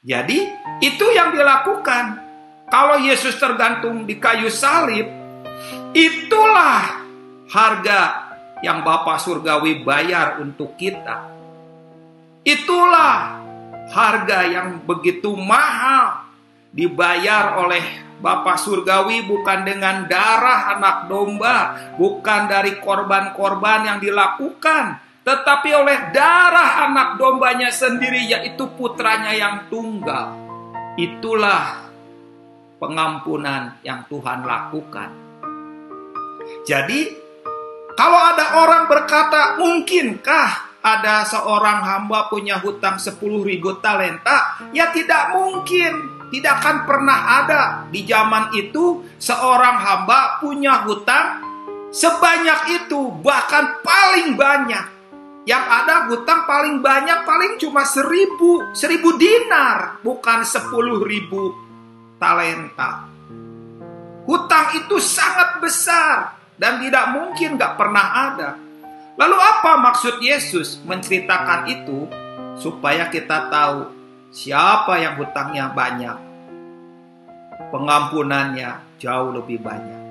Jadi itu yang dilakukan. Kalau Yesus tergantung di kayu salib, itulah harga yang Bapak Surgawi bayar untuk kita. Itulah harga yang begitu mahal dibayar oleh Bapak Surgawi bukan dengan darah anak domba, bukan dari korban-korban yang dilakukan, tetapi oleh darah anak dombanya sendiri, yaitu putranya yang tunggal. Itulah pengampunan yang Tuhan lakukan. Jadi, kalau ada orang berkata, mungkinkah ada seorang hamba punya hutang 10 ribu talenta? Ya tidak mungkin tidak akan pernah ada di zaman itu seorang hamba punya hutang sebanyak itu, bahkan paling banyak. Yang ada hutang paling banyak paling cuma seribu, seribu dinar, bukan sepuluh ribu talenta. Hutang itu sangat besar dan tidak mungkin gak pernah ada. Lalu apa maksud Yesus menceritakan itu? Supaya kita tahu Siapa yang hutangnya banyak, pengampunannya jauh lebih banyak.